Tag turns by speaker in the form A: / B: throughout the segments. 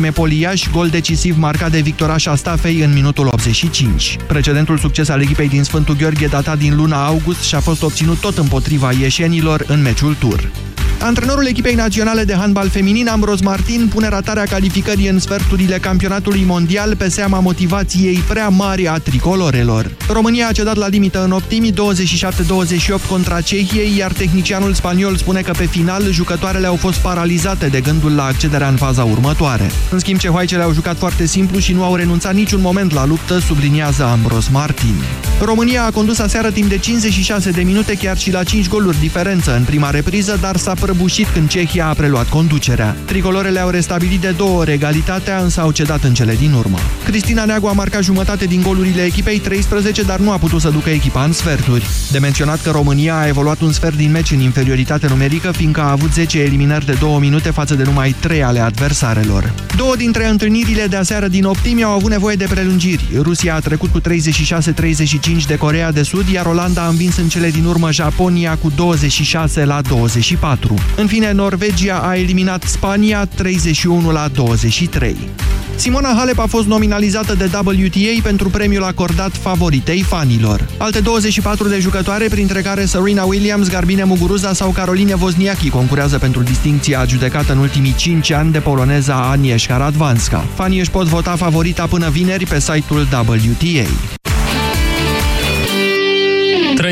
A: Poliaș, gol decisiv marcat de Victorașa Stafei în minutul 85. Precedentul succes al echipei din Sfântul Gheorghe data din luna august și a fost obținut tot împotriva ieșenilor în meciul tur. Antrenorul echipei naționale de handbal feminin, Ambros Martin, pune ratarea calificării în sferturile campionatului mondial pe seama motivației prea mari a tricolorelor. România a cedat la limită în optimi 27-28 contra Cehiei, iar tehnicianul spaniol spune că pe final jucătoarele au fost paralizate de gândul la accederea în faza următoare. În schimb, cehoaicele au jucat foarte simplu și nu au renunțat niciun moment la luptă, subliniază Ambros Martin. România a condus aseară timp de 56 de minute, chiar și la 5 goluri diferență în prima repriză, dar s-a prăbușit când Cehia a preluat conducerea. Tricolorele au restabilit de două ori egalitatea, însă au cedat în cele din urmă. Cristina Neagu a marcat jumătate din golurile echipei 13, dar nu a putut să ducă echipa în sferturi. De menționat că România a evoluat un sfert din meci în inferioritate numerică, fiindcă a avut 10 eliminări de 2 minute față de numai 3 ale adversarelor. Două dintre întâlnirile de aseară din optimi au avut nevoie de prelungiri. Rusia a trecut cu 36-35 de Corea de Sud, iar Olanda a învins în cele din urmă Japonia cu 26 la 24. În fine, Norvegia a eliminat Spania 31 la 23. Simona Halep a fost nominalizată de WTA pentru premiul acordat favoritei fanilor. Alte 24 de jucătoare, printre care Serena Williams, Garbine Muguruza sau Caroline Wozniacki, concurează pentru distincția judecată în ultimii 5 ani de poloneza Agnieszka Radwanska. Fanii își pot vota favorita până vineri pe site-ul WTA.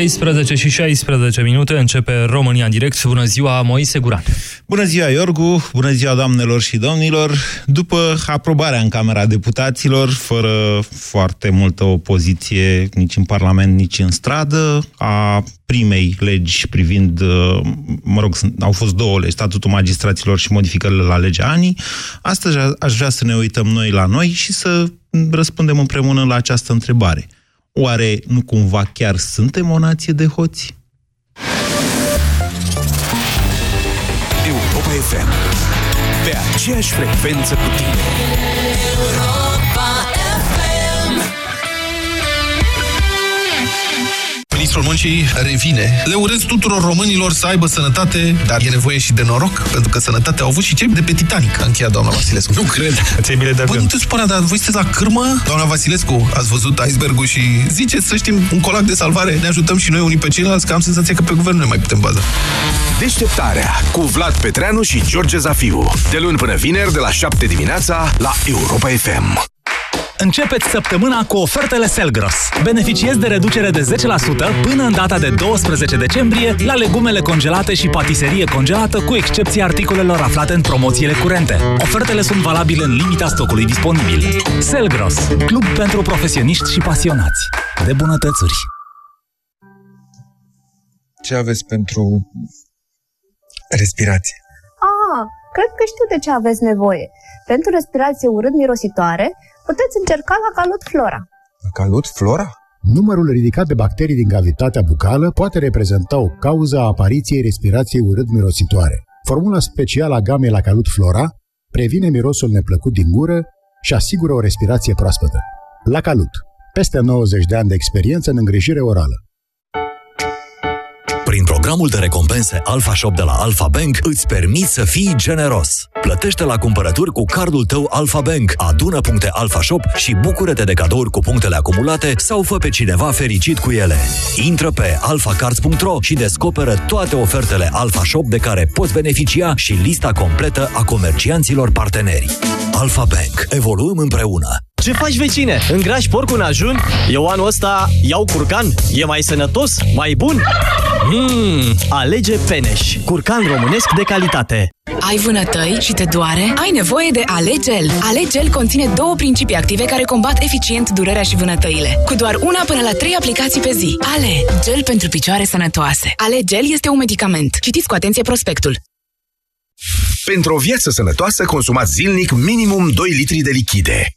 B: 13 și 16 minute începe România în direct. Bună ziua, Moise Guran.
C: Bună ziua, Iorgu. Bună ziua, doamnelor și domnilor. După aprobarea în Camera Deputaților, fără foarte multă opoziție nici în Parlament, nici în stradă, a primei legi privind, mă rog, au fost două legi, statutul magistraților și modificările la legea ANI. Astăzi aș vrea să ne uităm noi la noi și să răspundem împreună la această întrebare. Oare nu cumva chiar suntem o nație de hoți?
D: Europa FM. Pe aceeași frecvență cu tine.
E: Ministrul Muncii revine. Le urez tuturor românilor să aibă sănătate, dar e nevoie și de noroc, pentru că sănătate au avut și cei de pe Titanic, a încheiat doamna Vasilescu.
B: Nu cred. Ți-ai bile de
E: Bă, nu te supăra, dar voi sunteți la cârmă? Doamna Vasilescu, ați văzut icebergul și ziceți să știm un colac de salvare, ne ajutăm și noi unii pe ceilalți, că am senzația că pe guvern nu ne mai putem baza.
D: Deșteptarea cu Vlad Petreanu și George Zafiu. De luni până vineri, de la 7 dimineața, la Europa FM.
F: Începeți săptămâna cu ofertele Selgros. Beneficiezi de reducere de 10% până în data de 12 decembrie la legumele congelate și patiserie congelată, cu excepția articolelor aflate în promoțiile curente. Ofertele sunt valabile în limita stocului disponibil. Selgros, club pentru profesioniști și pasionați de bunătățuri.
G: Ce aveți pentru respirație?
H: Ah, cred că știu de ce aveți nevoie. Pentru respirație urât-mirositoare, puteți încerca la Calut Flora.
G: La Calut Flora?
I: Numărul ridicat de bacterii din cavitatea bucală poate reprezenta o cauză a apariției respirației urât-mirositoare. Formula specială a gamei la Calut Flora previne mirosul neplăcut din gură și asigură o respirație proaspătă. La Calut. Peste 90 de ani de experiență în îngrijire orală.
J: Prin programul de recompense Alpha Shop de la Alpha Bank îți permiți să fii generos. Plătește la cumpărături cu cardul tău Alpha Bank, adună puncte Alpha Shop și bucură-te de cadouri cu punctele acumulate sau fă pe cineva fericit cu ele. Intră pe alphacards.ro și descoperă toate ofertele Alpha Shop de care poți beneficia și lista completă a comercianților parteneri. Alpha Bank. Evoluăm împreună.
K: Ce faci, vecine? Îngrași porcul în ajun? Eu anul ăsta iau curcan. E mai sănătos? Mai bun? Mmm, alege Peneș. Curcan românesc de calitate.
L: Ai vânătăi și te doare? Ai nevoie de Alegel. Alegel conține două principii active care combat eficient durerea și vânătăile. Cu doar una până la trei aplicații pe zi. Ale, gel pentru picioare sănătoase. Alegel este un medicament. Citiți cu atenție prospectul.
D: Pentru o viață sănătoasă, consumați zilnic minimum 2 litri de lichide.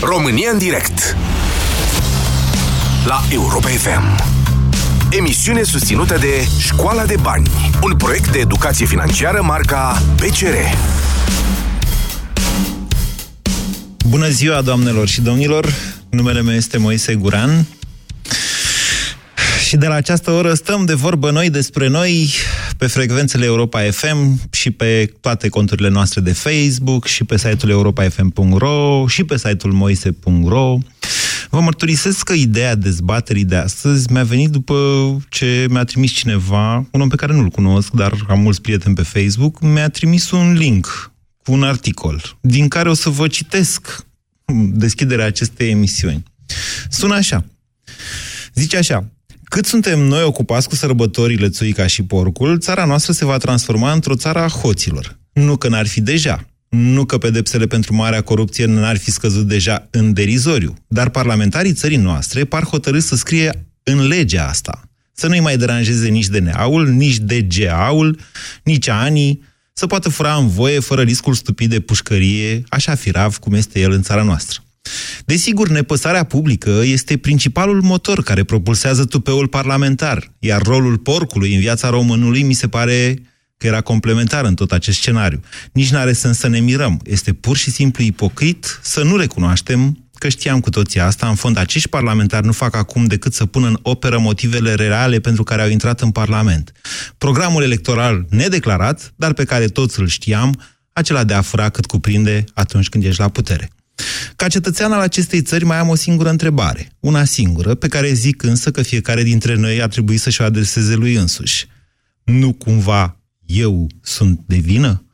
D: România în direct. La Europa FM Emisiune susținută de Școala de Bani Un proiect de educație financiară marca PCR
C: Bună ziua, doamnelor și domnilor! Numele meu este Moise Guran. Și de la această oră stăm de vorbă noi despre noi pe frecvențele Europa FM și pe toate conturile noastre de Facebook și pe site-ul europafm.ro și pe site-ul moise.ro. Vă mărturisesc că ideea dezbaterii de astăzi mi-a venit după ce mi-a trimis cineva, un om pe care nu-l cunosc, dar am mulți prieteni pe Facebook, mi-a trimis un link cu un articol, din care o să vă citesc deschiderea acestei emisiuni. Sună așa. Zice așa, cât suntem noi ocupați cu sărbătorile țuica și porcul, țara noastră se va transforma într-o țară a hoților. Nu că n-ar fi deja, nu că pedepsele pentru marea corupție n-ar fi scăzut deja în derizoriu, dar parlamentarii țării noastre par hotărâți să scrie în legea asta. Să nu-i mai deranjeze nici DNA-ul, nici DGA-ul, nici anii, să poată fura în voie fără riscul stupid de pușcărie, așa firav cum este el în țara noastră. Desigur, nepăsarea publică este principalul motor care propulsează tupeul parlamentar, iar rolul porcului în viața românului mi se pare că era complementar în tot acest scenariu. Nici n-are sens să ne mirăm. Este pur și simplu ipocrit să nu recunoaștem că știam cu toții asta. În fond, acești parlamentari nu fac acum decât să pună în operă motivele reale pentru care au intrat în Parlament. Programul electoral nedeclarat, dar pe care toți îl știam, acela de a fura cât cuprinde atunci când ești la putere. Ca cetățean al acestei țări mai am o singură întrebare, una singură, pe care zic însă că fiecare dintre noi ar trebui să-și o adreseze lui însuși. Nu cumva eu sunt de vină?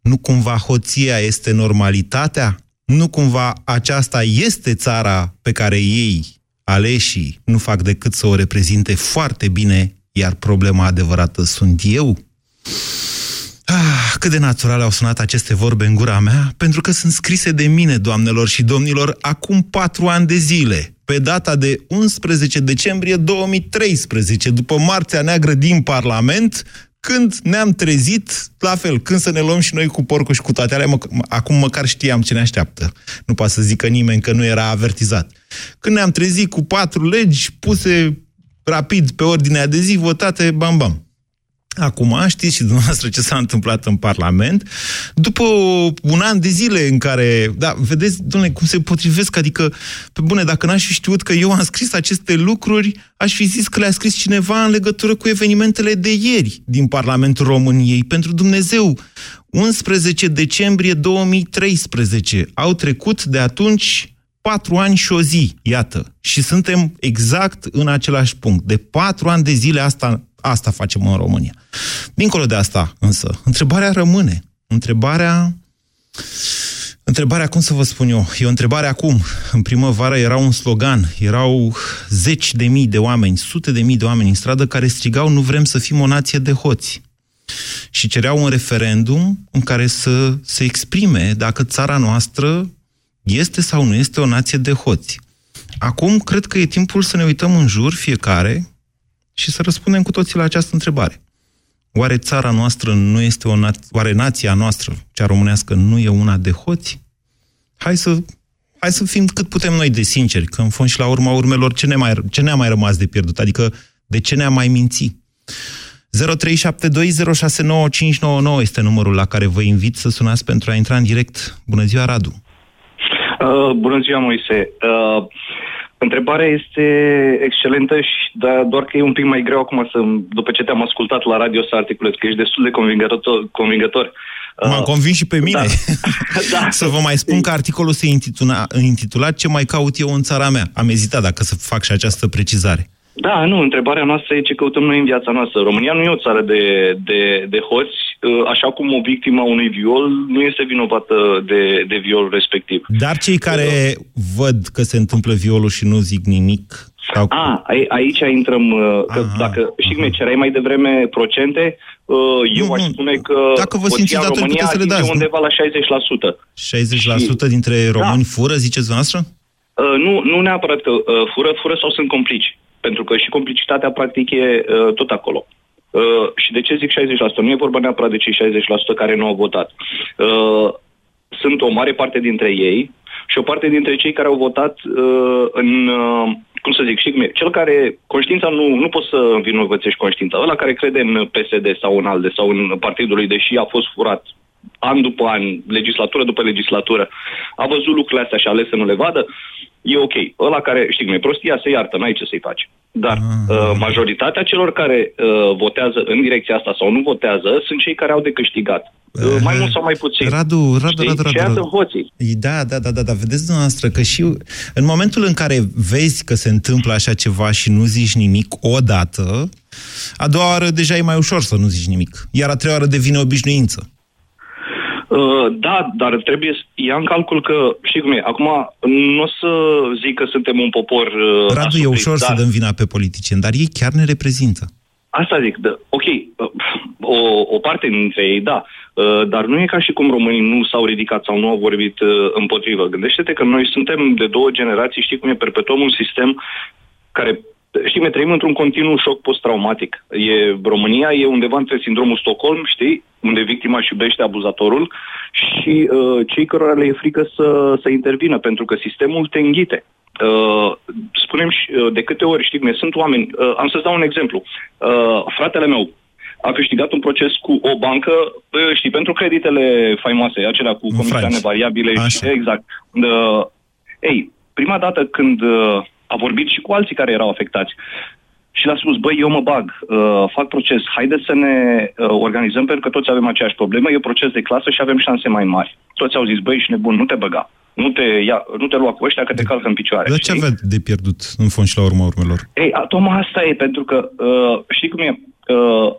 C: Nu cumva hoția este normalitatea? Nu cumva aceasta este țara pe care ei, aleșii, nu fac decât să o reprezinte foarte bine, iar problema adevărată sunt eu? Ah, cât de natural au sunat aceste vorbe în gura mea, pentru că sunt scrise de mine, doamnelor și domnilor, acum patru ani de zile, pe data de 11 decembrie 2013, după Marțea Neagră din Parlament, când ne-am trezit, la fel, când să ne luăm și noi cu porcul și cu toate alea, mă, acum măcar știam ce ne așteaptă. Nu poate să zică nimeni că nu era avertizat. Când ne-am trezit cu patru legi puse rapid pe ordinea de zi, votate, bam, bam. Acum știți și dumneavoastră ce s-a întâmplat în Parlament, după un an de zile în care, da, vedeți, domnule, cum se potrivesc, adică, pe bune, dacă n-aș fi știut că eu am scris aceste lucruri, aș fi zis că le-a scris cineva în legătură cu evenimentele de ieri din Parlamentul României. Pentru Dumnezeu, 11 decembrie 2013, au trecut de atunci patru ani și o zi, iată, și suntem exact în același punct. De patru ani de zile asta Asta facem în România. Dincolo de asta, însă, întrebarea rămâne. Întrebarea... Întrebarea, cum să vă spun eu, e o întrebare acum. În primăvară era un slogan, erau zeci de mii de oameni, sute de mii de oameni în stradă care strigau nu vrem să fim o nație de hoți. Și cereau un referendum în care să se exprime dacă țara noastră este sau nu este o nație de hoți. Acum, cred că e timpul să ne uităm în jur, fiecare, și să răspundem cu toții la această întrebare. Oare țara noastră nu este o na- oare nația noastră, cea românească, nu e una de hoți? Hai să, hai să fim cât putem noi de sinceri, că în fond și la urma urmelor ce, ne mai, ce ne-a mai rămas de pierdut? Adică de ce ne-a mai mințit? 0372069599 este numărul la care vă invit să sunați pentru a intra în direct. Bună ziua, Radu!
M: Uh, bună ziua, Moise! Uh, Întrebarea este excelentă, și da, doar că e un pic mai greu acum, să, după ce te-am ascultat la radio, să articulez, că ești destul de convingător. convingător.
C: M-am uh, convins și pe mine. Da. da. să vă mai spun că articolul se intitula, intitulat Ce mai caut eu în țara mea. Am ezitat dacă să fac și această precizare.
M: Da, nu, întrebarea noastră e ce căutăm noi în viața noastră. România nu e o țară de, de, de hoți, ă, așa cum o victima unui viol nu este vinovată de, de violul respectiv.
C: Dar cei care văd că se întâmplă violul și nu zic nimic... Sau...
M: A, aici intrăm, ă, că aha, dacă știi cum cereai mai devreme procente, ă, eu nu, aș spune că
C: dacă vă simțiți datori, România să le dați,
M: undeva la
C: 60%. 60% și... dintre români da. fură, ziceți noastră?
M: Uh, nu, nu neapărat că uh, fură, fură sau sunt complici. Pentru că și complicitatea, practic, e uh, tot acolo. Uh, și de ce zic 60%? Nu e vorba neapărat de cei 60% care nu au votat. Uh, sunt o mare parte dintre ei și o parte dintre cei care au votat uh, în, uh, cum să zic, și cel care, conștiința nu, nu poți să învinovățești conștiința, ăla care crede în PSD sau în ALDE sau în partidul lui, deși a fost furat an după an, legislatură după legislatură, a văzut lucrurile astea și a ales să nu le vadă, e ok. Ăla care, știi cum e, prostia se iartă, n-ai ce să-i faci. Dar uh, majoritatea celor care uh, votează în direcția asta sau nu votează sunt cei care au de câștigat. Uh, mai mult sau mai puțin.
C: Radu, Radu,
M: Știi?
C: Radu, Radu,
M: Și aia
C: Radu.
M: sunt hoții.
C: Da, da, da, da, da. Vedeți dumneavoastră că și în momentul în care vezi că se întâmplă așa ceva și nu zici nimic odată, a doua oară deja e mai ușor să nu zici nimic. Iar a treia oară devine obișnuință.
M: Uh, da, dar trebuie să ia în calcul că, știi cum e, acum nu o să zic că suntem un popor uh,
C: Radu, e
M: asuprit,
C: ușor să
M: dar
C: dăm vina pe politicieni, dar ei chiar ne reprezintă.
M: Asta zic, da, ok, uh, o, o parte dintre ei, da, uh, dar nu e ca și cum românii nu s-au ridicat sau nu au vorbit uh, împotrivă. Gândește-te că noi suntem de două generații, știi cum e, perpetuăm un sistem care Știi, ne trăim într-un continuu șoc post-traumatic. E, România e undeva între sindromul Stockholm, știi, unde victima își iubește abuzatorul și uh, cei cărora le e frică să, să intervină, pentru că sistemul te înghite. Uh, spunem și uh, de câte ori, știi, ne sunt oameni, uh, am să-ți dau un exemplu. Uh, fratele meu a câștigat un proces cu o bancă, uh, știi, pentru creditele faimoase, acelea cu comisioane variabile, știi, exact. Uh, ei, prima dată când uh, a vorbit și cu alții care erau afectați și le-a spus, băi, eu mă bag, uh, fac proces, haideți să ne uh, organizăm pentru că toți avem aceeași problemă, e proces de clasă și avem șanse mai mari. Toți au zis, băi, ești nebun, nu te băga, nu te, ia, nu te lua cu ăștia că te calcă în picioare.
C: Dar ce
M: știi?
C: avea de pierdut în fond și la urma urmelor?
M: Ei, tocmai asta e, pentru că uh, știi cum e, uh,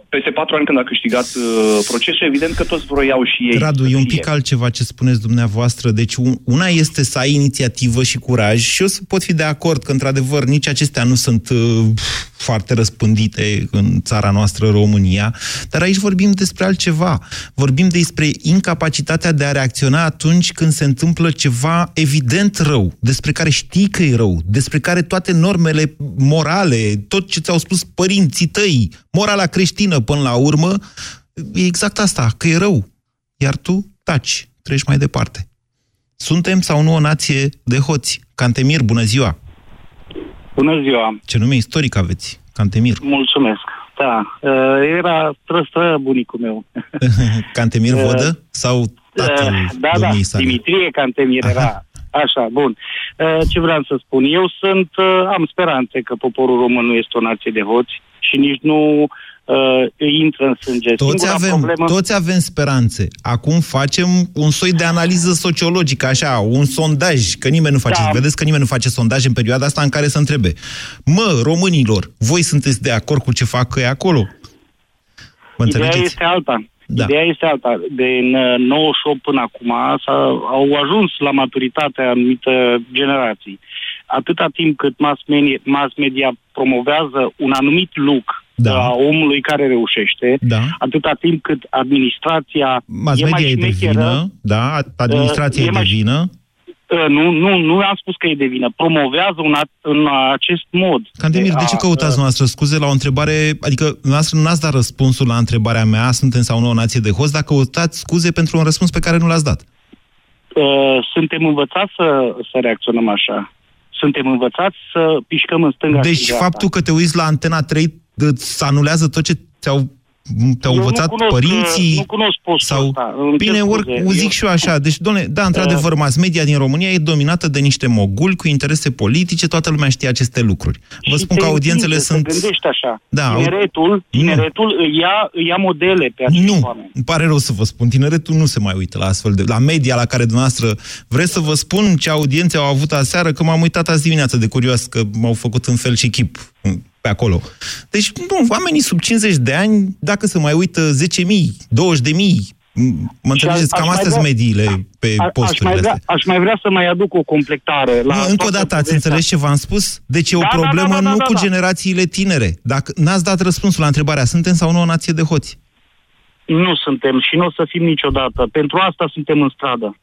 M: peste patru ani când a câștigat uh, procesul, evident că toți vroiau și ei.
C: Radu, e un pic altceva ce spuneți dumneavoastră. Deci un- una este să ai inițiativă și curaj și eu să pot fi de acord că, într-adevăr, nici acestea nu sunt uh, foarte răspândite în țara noastră, România, dar aici vorbim despre altceva. Vorbim despre incapacitatea de a reacționa atunci când se întâmplă ceva evident rău, despre care știi că e rău, despre care toate normele morale, tot ce ți-au spus părinții tăi, morala creștină până la urmă, e exact asta, că e rău. Iar tu taci, treci mai departe. Suntem sau nu o nație de hoți? Cantemir, bună ziua!
N: Bună ziua!
C: Ce nume istoric aveți? Cantemir.
N: Mulțumesc. Da, uh, era trăstră bunicul meu.
C: Cantemir
N: Uh,
C: Vodă? Sau tatăl
N: Uh, Da, da,
C: domniei sale?
N: Dimitrie Cantemir era. Așa, bun. Uh, Ce vreau să spun? Eu sunt, uh, am speranțe că poporul român nu este o nație de hoți și nici nu uh, îi intră în sânge.
C: Toți
N: Singura
C: avem,
N: problemă...
C: toți avem speranțe. Acum facem un soi de analiză sociologică, așa, un sondaj, că nimeni nu face.
N: Da.
C: Vedeți că nimeni nu face sondaj în perioada asta în care să întrebe. Mă, românilor, voi sunteți de acord cu ce fac ei acolo? Mă
N: Ideea
C: înțelegeți?
N: este alta.
C: Da.
N: Ideea este alta. Din uh, 98 până acum s-a, au ajuns la maturitate anumite generații. Atâta timp cât mass media, mass media promovează un anumit look
C: da.
N: a omului care reușește,
C: Da.
N: atâta timp cât administrația
C: Mass
N: e
C: media
N: mai
C: e de
N: șmecheră,
C: vină, da, administrația
N: uh,
C: e
N: e
C: de
N: mai-
C: vină.
N: uh, nu, nu, nu am spus că e de vină. Promovează un at- în acest mod.
C: Cantemir, de ce
N: a-
C: căutați noastră scuze la o întrebare, adică noastră nu ați dat răspunsul la întrebarea mea, suntem sau nu o nație de host, dar căutați scuze pentru un răspuns pe care nu l-ați dat.
N: uh, suntem învățați să, să reacționăm așa. Suntem învățați să pișcăm în stânga și în
C: Deci
N: dreapta.
C: faptul că te uiți la Antena 3 îți anulează tot ce ți-au te-au
N: Eu nu
C: învățat
N: cunosc,
C: părinții?
N: uh, nu cunosc postul
C: sau...
N: ăsta, îmi cer
C: Bine, ori,
N: scuze.
C: o zic
N: Eu-
C: și eu așa. Deci, domnule, da, într-adevăr, mass media din România e dominată de niște moguli cu interese politice, toată lumea știe aceste lucruri. Vă
N: Și
C: spun
N: te
C: că audiențele
N: împinge
C: sunt...
N: Să gândești așa.
C: Da, au-
N: tineretul, tineretul îi, ia, îi ia modele pe acești
C: Nu,
N: oameni.
C: îmi pare rău să vă spun, tineretul nu se mai uită la astfel de... la media la care dumneavoastră... Vreți să vă spun ce audiențe au avut aseară, că m-am uitat azi dimineață de curios, că m-au făcut în fel și chip mm, pe acolo. Deci, nu, oamenii sub 50 de ani, dacă se mai uită 10.000, 20.000, mm, mă înțelegeți,
N: aș
C: cam
N: mai
C: astea
N: vrea-
C: sunt mediile pe
N: A- aș,
C: posturile
N: mai vrea,
C: astea.
N: aș mai vrea să mai aduc o completare. La
C: Nu, încă o
N: toată
C: dată, ați
N: povestea.
C: înțeles ce v-am spus? Deci e o
N: Da, da,
C: problemă
N: da, da,
C: nu
N: da,
C: cu
N: da.
C: generațiile tinere. Dacă n-ați dat răspunsul la întrebarea, suntem sau nu o nație de hoți?
N: Nu suntem și nu o să fim niciodată. Pentru asta suntem în stradă.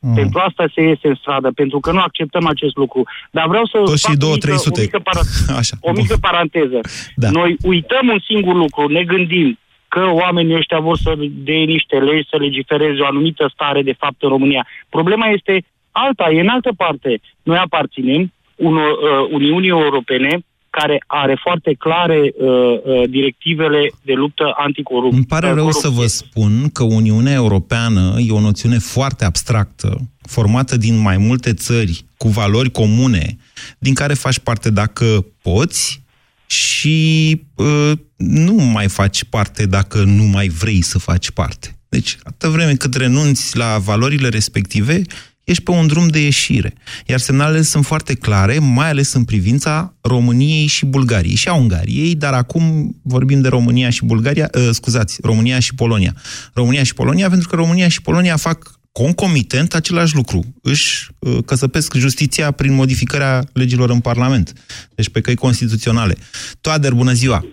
C: Mm.
N: Pentru asta se iese în stradă, pentru că nu acceptăm acest lucru. Dar vreau să
C: Toți
N: fac
C: și două,
N: o mică,
C: trei
N: o
C: sute.
N: mică, para-
C: Așa,
N: o
C: bun.
N: mică paranteză.
C: Da.
N: Noi uităm un singur lucru, ne gândim că oamenii ăștia vor să dea niște legi, să legifereze o anumită stare de fapt în România. Problema este alta, e în altă parte. Noi aparținem unor, uh, Uniunii Europene care are foarte clare uh, uh, directivele de luptă anticorupție.
C: Îmi pare rău să vă spun că Uniunea Europeană e o noțiune foarte abstractă, formată din mai multe țări, cu valori comune, din care faci parte dacă poți și uh, nu mai faci parte dacă nu mai vrei să faci parte. Deci, atâta vreme cât renunți la valorile respective, ești pe un drum de ieșire. Iar semnalele sunt foarte clare, mai ales în privința României și Bulgariei și a Ungariei, dar acum vorbim de România și Bulgaria, uh, scuzați, România și Polonia. România și Polonia, pentru că România și Polonia fac concomitent același lucru. Își uh, căsăpesc justiția prin modificarea legilor în Parlament. Deci pe căi constituționale. Toader, bună ziua!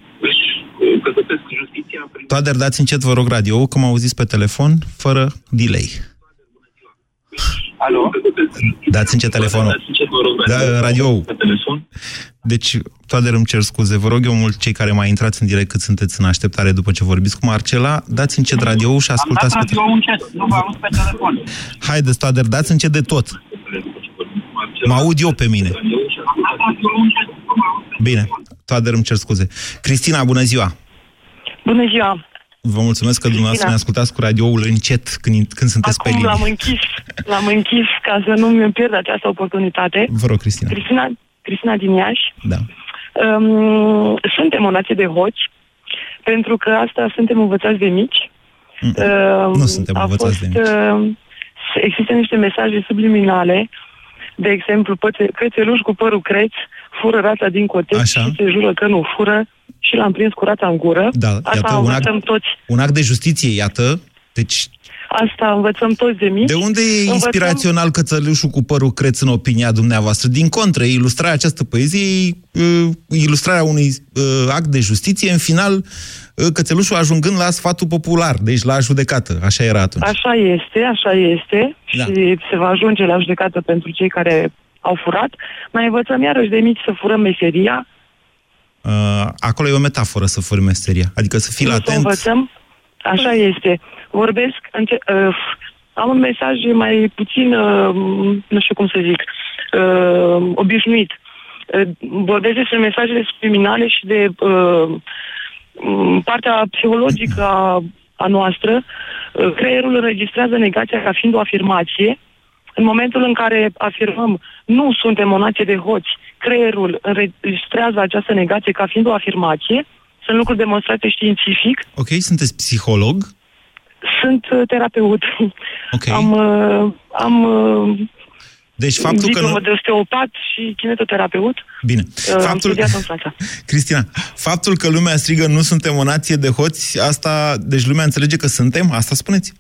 C: Toader, dați încet, vă rog, radio că m-au auzit pe telefon, fără delay.
O: Alo?
C: Dați încet telefonul. Da, radio. Deci, Toader, îmi cer scuze. Vă rog eu mult, cei care mai intrați în direct cât sunteți în așteptare după ce vorbiți cu Marcela, dați încet radio și ascultați
O: Am
C: pe
O: dat radio încet, nu vă auz pe telefon.
C: Haideți, Toader, dați încet de tot. Mă aud eu pe mine.
O: Am dat radio încet, nu vă auz pe
C: Bine, Toader, îmi cer scuze. Cristina, bună ziua!
P: Bună ziua!
C: Vă mulțumesc că dumneavoastră ne ascultați cu radioul încet când, când sunteți pe
P: Acum
C: linie.
P: l-am închis, l-am închis ca să nu mi pierd această oportunitate.
C: Vă rog, Cristina.
P: Cristina, Cristina din Iași.
C: Da.
P: Um, suntem o nație de hoți, pentru că asta suntem învățați de mici. Um,
C: Nu suntem
P: a
C: învățați
P: fost,
C: de mici.
P: uh, există niște mesaje subliminale, de exemplu, pățe- cățeluș cu părul creț, fură rața din cotec
C: Așa.
P: și se jură că nu fură și l-am prins cu rața în gură.
C: Da,
P: Asta
C: iată, un
P: învățăm
C: act,
P: toți.
C: un act de justiție, iată. Deci,
P: Asta învățăm toți de mici.
C: de unde e
P: Învățăm-
C: inspirațional cățălușul cu părul creț în opinia dumneavoastră? Din contră, ilustrarea această poezie, e, uh, ilustrarea unui uh, act de justiție, în final, uh, cățelușul ajungând la sfatul popular, deci la judecată. Așa era atunci.
P: Așa este, așa este
C: Da.
P: și se va ajunge la judecată pentru cei care au furat. Mai învățăm iarăși de mici să furăm meseria,
C: Uh, acolo e o metaforă să furi meseria. Adică să fii
P: nu să
C: atent.
P: învățăm. Așa este. Vorbesc, înce- uh, am un mesaj mai puțin, uh, nu știu cum să zic, uh, obișnuit. Uh, vorbesc despre mesajele subliminale și de uh, m, partea psihologică a, a noastră. Uh, creierul înregistrează negația ca fiind o afirmație. În momentul în care afirmăm nu suntem o nație de hoți, creierul înregistrează această negație ca fiind o afirmație. Sunt lucruri demonstrate științific.
C: Ok, sunteți psiholog?
P: Sunt uh, terapeut.
C: Ok.
P: Am, uh, am uh,
C: Deci faptul că
P: diplomă
C: nu...
P: de osteopat și kinetoterapeut.
C: Bine.
P: Uh, Am
C: Faptul...
P: studiat în Franța.
C: Cristina, faptul că lumea strigă nu suntem o nație de hoți, asta, deci lumea înțelege că suntem? Asta spuneți?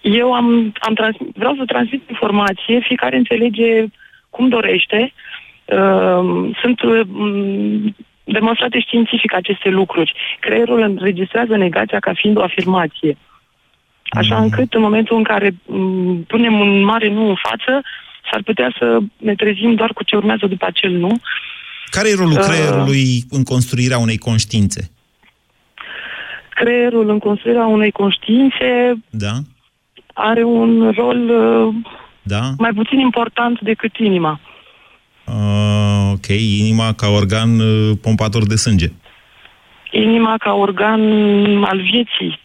P: Eu am, am trans, vreau să transmit informație, fiecare înțelege cum dorește. Uh, sunt uh, m, demonstrate științific aceste lucruri. Creierul înregistrează negația ca fiind o afirmație. Așa încât în momentul în care m, punem un mare nu în față, s-ar putea să ne trezim doar cu ce urmează după acel nu.
C: Care e rolul
P: Uh.
C: creierului în construirea unei conștiințe?
P: Creierul în construirea unei conștiințe
C: Da?
P: are un rol uh,
C: Da?
P: mai puțin important decât inima.
C: Uh, ok, inima ca organ uh, pompator de sânge.
P: Inima ca organ al vieții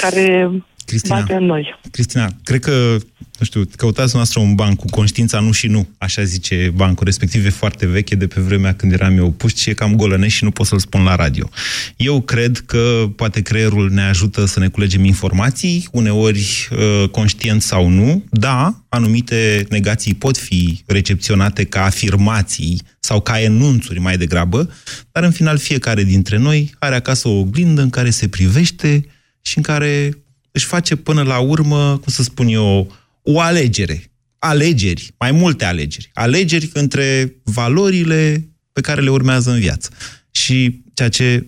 P: care
C: Cristina.
P: bate în noi.
C: Cristina, cred că, nu știu, căutați noastră un banc cu conștiința nu și nu, așa zice bancul respectiv, e foarte veche de pe vremea când eram eu puști și e cam golăneș și nu pot să-l spun la radio. Eu cred că poate creierul ne ajută să ne culegem informații, uneori uh, conștient sau nu. Da, anumite negații pot fi recepționate ca afirmații sau ca enunțuri mai degrabă, dar în final fiecare dintre noi are acasă o oglindă în care se privește și în care își face până la urmă, cum să spun eu, o alegere. Alegeri, mai multe alegeri. Alegeri între valorile pe care le urmează în viață. Și ceea ce,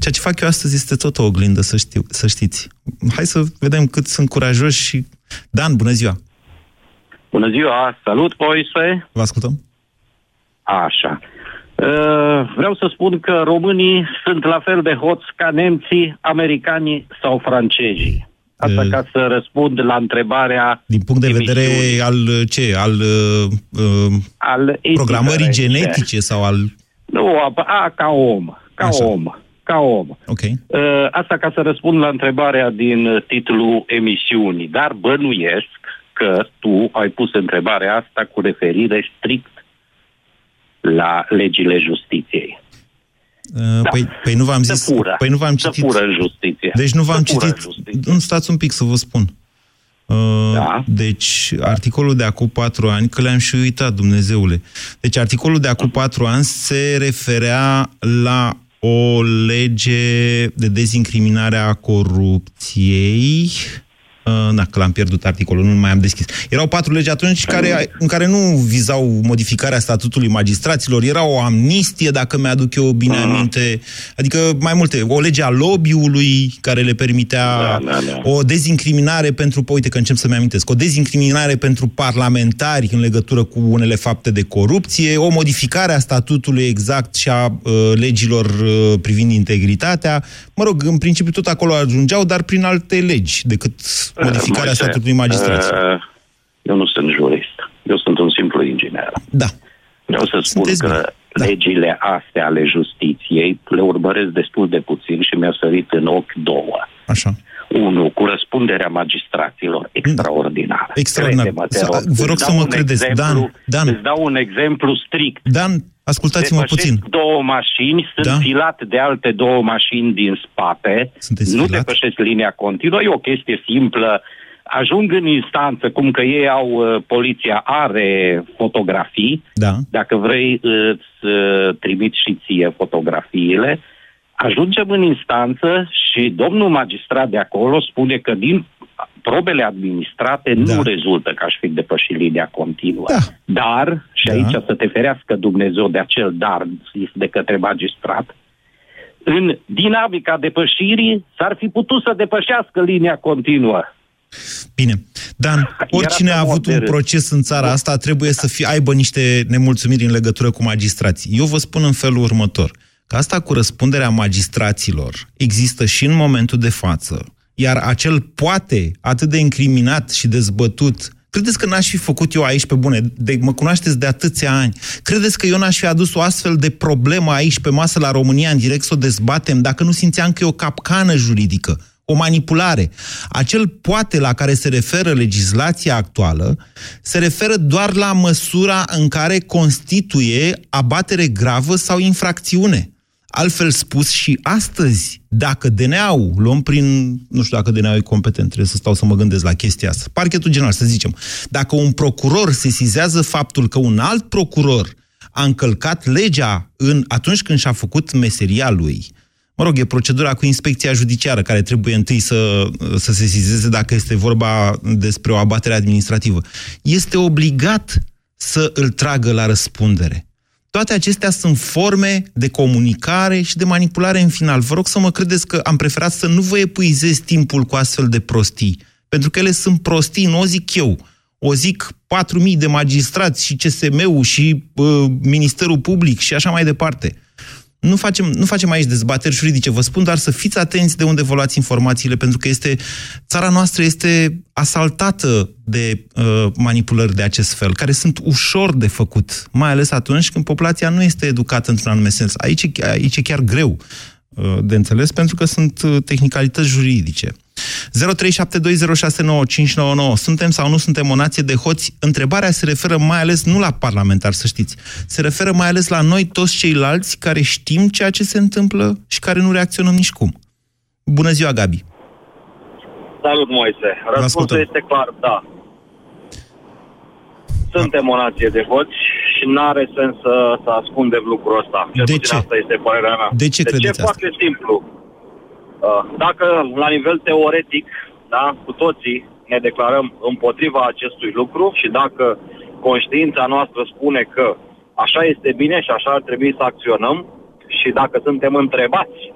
C: ceea ce fac eu astăzi este tot o oglindă, să, știu, să știți. Hai să vedem cât sunt curajoși și... Dan, bună ziua!
Q: Bună ziua, salut, Moise.
C: Vă ascultăm.
Q: Așa. Uh, Vreau să spun că românii sunt la fel de hoți ca nemții, americanii sau francezii. Asta
C: Uh.
Q: ca să răspund la întrebarea
C: Din punct de vedere
Q: emisiunii.
C: al ce? Al, uh, uh,
Q: al
C: programării
Q: indiferențe.
C: genetice sau al...
Q: Nu, a, a ca om. Ca
C: Așa.
Q: om. Ca om.
C: Ok.
Q: Uh, Asta ca să răspund la întrebarea din uh, titlul emisiunii. Dar bănuiesc că tu ai pus întrebarea asta cu referire strict la legile justiției.
C: Da. Păi, păi nu v-am zis...
Q: fură.
C: Păi nu v-am citit...
Q: Se fură în justiție.
C: Deci nu v-am
Q: Se fură
C: citit...
Q: în justiție.
C: Nu, stați un pic să vă spun. Uh, da. Deci, articolul de acum patru ani, că le-am și uitat, Dumnezeule. Deci, articolul de acum patru ani se referea la o lege de dezincriminare a corupției. Uh, Da, că l-am pierdut articolul, nu mai am deschis. Erau patru legi atunci care, în care nu vizau modificarea statutului magistraților, era o amnistie, dacă mi-aduc eu bine aminte, adică mai multe, o lege a lobby-ului care le permitea
Q: Da, da, da.
C: o dezincriminare pentru, pă, uite că încep să-mi amintesc, o dezincriminare pentru parlamentari în legătură cu unele fapte de corupție, o modificare a statutului exact și a uh, legilor uh, privind integritatea. Mă rog, în principiu tot acolo ajungeau, dar prin alte legi decât modificarea
Q: Moise,
C: statutului magistraților.
Q: uh, Eu nu sunt jurist. Eu sunt un simplu inginer.
C: Da.
Q: Vreau să spun că legile astea ale justiției le urmăresc destul de puțin și mi-a sărit în ochi două.
C: Așa.
Q: Unu, cu răspunderea magistraților extraordinară.
C: Extraordinar.
Q: Crede-mă, te
C: Să-
Q: rog.
C: vă rog
Q: Îți
C: să
Q: dau
C: mă
Q: un
C: credeți.
Q: exemplu-
C: Dan, Dan.
Q: Îți dau un exemplu strict.
C: Dan, ascultați-mă
Q: Depășesc
C: puțin.
Q: două mașini, sunt
C: Da.
Q: filat de alte două mașini din spate,
C: Sunteți
Q: nu
C: filat?
Q: depășesc linia continuă, e o chestie simplă. Ajung în instanță, cum că ei au, uh, poliția are fotografii,
C: Da.
Q: dacă vrei îți uh, trimit și ție fotografiile, ajungem în instanță și domnul magistrat de acolo spune că din probele administrate da. nu rezultă că aș fi depășit linia continuă.
C: Da.
Q: Dar, și
C: Da.
Q: aici să te ferească Dumnezeu de acel dar zis de către magistrat, în dinamica depășirii s-ar fi putut să depășească linia continuă.
C: Bine. Dan, oricine a avut un proces în țara asta trebuie să fie, aibă niște nemulțumiri în legătură cu magistrații. Eu vă spun în felul următor, că asta cu răspunderea magistraților există și în momentul de față, iar acel poate atât de incriminat și dezbătut Credeți că n-aș fi făcut eu aici pe bune? De, mă cunoașteți de atâția ani. Credeți că eu n-aș fi adus o astfel de problemă aici pe masă la România în direct să o dezbatem dacă nu simțeam că e o capcană juridică? o manipulare. Acel poate la care se referă legislația actuală se referă doar la măsura în care constituie abatere gravă sau infracțiune. Altfel spus, și astăzi, dacă DNA-ul, luăm prin, nu știu dacă DNA-ul e competent, trebuie să stau să mă gândesc la chestia asta, parchetul general, să zicem, dacă un procuror sesizează faptul că un alt procuror a încălcat legea în, atunci când și-a făcut meseria lui, Mă rog, e procedura cu inspecția judiciară care trebuie întâi să, să se sesizeze dacă este vorba despre o abatere administrativă. Este obligat să îl tragă la răspundere. Toate acestea sunt forme de comunicare și de manipulare în final. Vă rog să mă credeți că am preferat să nu vă epuizez timpul cu astfel de prostii, pentru că ele sunt prostii, nu o zic eu. O zic 4.000 de magistrați și CSM-ul și uh, Ministerul Public și așa mai departe. Nu facem, nu facem aici dezbateri juridice, vă spun doar să fiți atenți de unde vă luați informațiile, pentru că este, țara noastră este asaltată de uh, manipulări de acest fel, care sunt ușor de făcut, mai ales atunci când populația nu este educată într-un anume sens. Aici, aici e chiar greu uh, de înțeles, pentru că sunt uh, tehnicalități juridice. 0372069599. Suntem sau nu suntem o nație de hoți? Întrebarea se referă mai ales nu la parlamentar, să știți. Se referă mai ales la noi toți ceilalți care știm ceea ce se întâmplă și care nu reacționăm nici cum. Bună ziua, Gabi!
R: Salut, Moise. Răspunsul este clar, da. Suntem o nație de hoți și nu are sens să, să ascundem lucrul ăsta. Cel
C: De
R: puțin
C: ce?
R: asta este părerea mea.
C: De ce
R: de
C: credeți
R: ce?
C: asta?
R: Foarte simplu. Uh, Dacă la nivel teoretic, da, cu toții ne declarăm împotriva acestui lucru și dacă conștiința noastră spune că așa este bine și așa ar trebui să acționăm și dacă suntem întrebați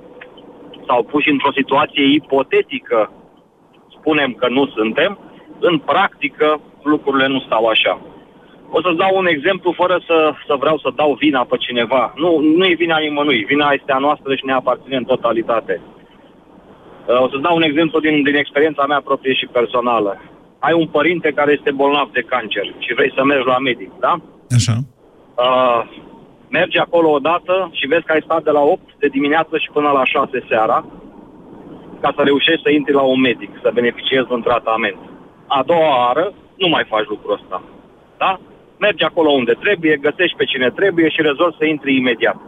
R: sau puși într-o situație ipotetică spunem că nu suntem, în practică lucrurile nu stau așa. O să-ți dau un exemplu fără să, să vreau să dau vina pe cineva. Nu, nu e vina nimănui. Vina este a noastră și ne aparține în totalitate. Uh, O să-ți dau un exemplu din, din experiența mea proprie și personală. Ai un părinte care este bolnav de cancer și vrei să mergi la medic, da?
C: Așa.
R: Uh, mergi acolo odată și vezi că ai stat de la 8 de dimineață și până la 6 seara ca să reușești să intri la un medic, să beneficiezi de un tratament. A doua oară nu mai faci lucrul ăsta. Da? Mergi acolo unde trebuie, găsești pe cine trebuie și rezolvi să intri imediat.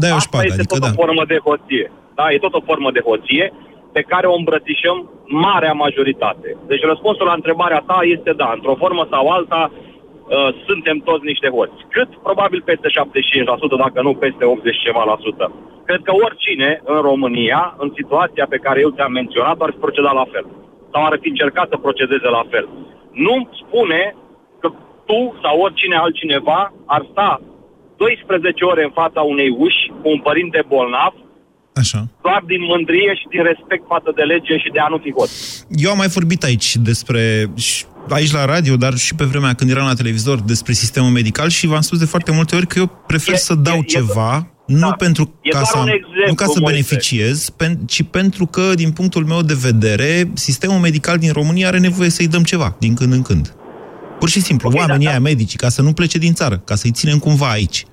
C: Da, e o
R: Asta
C: șpagă,
R: este
C: adică
R: tot
C: da.
R: o formă de hoție. Da, e tot o formă de hoție pe care o îmbrățișăm marea majoritate. Deci răspunsul la întrebarea ta este da, într-o formă sau alta uh, suntem toți niște hoți. Cât? Probabil peste 75%, dacă nu peste 80 ceva la sută. Cred că oricine în România, în situația pe care eu ți-am menționat, ar fi procedat la fel. Sau ar fi încercat să procedeze la fel. Nu spune că tu sau oricine altcineva ar sta 12 ore în fața unei uși cu un părinte bolnav
C: Așa.
R: doar din mândrie și din respect față de lege și de a nu fi hoț.
C: Eu am mai vorbit aici despre, și aici la radio, dar și pe vremea când eram la televizor, despre sistemul medical și v-am spus de foarte multe ori că eu prefer
R: E-
C: să dau
R: e- e-
C: ceva, nu
R: da.
C: pentru
R: E
C: ca
R: doar
C: să,
R: un
C: am-
R: exemplu,
C: nu ca să
R: Moise.
C: beneficiez, pen, ci pentru că, din punctul meu de vedere, sistemul medical din România are nevoie să-i dăm ceva, din când în când. Pur și simplu,
R: Ok,
C: oamenii
R: da,
C: aia medici, ca să nu plece din țară, ca să-i ținem cumva aici.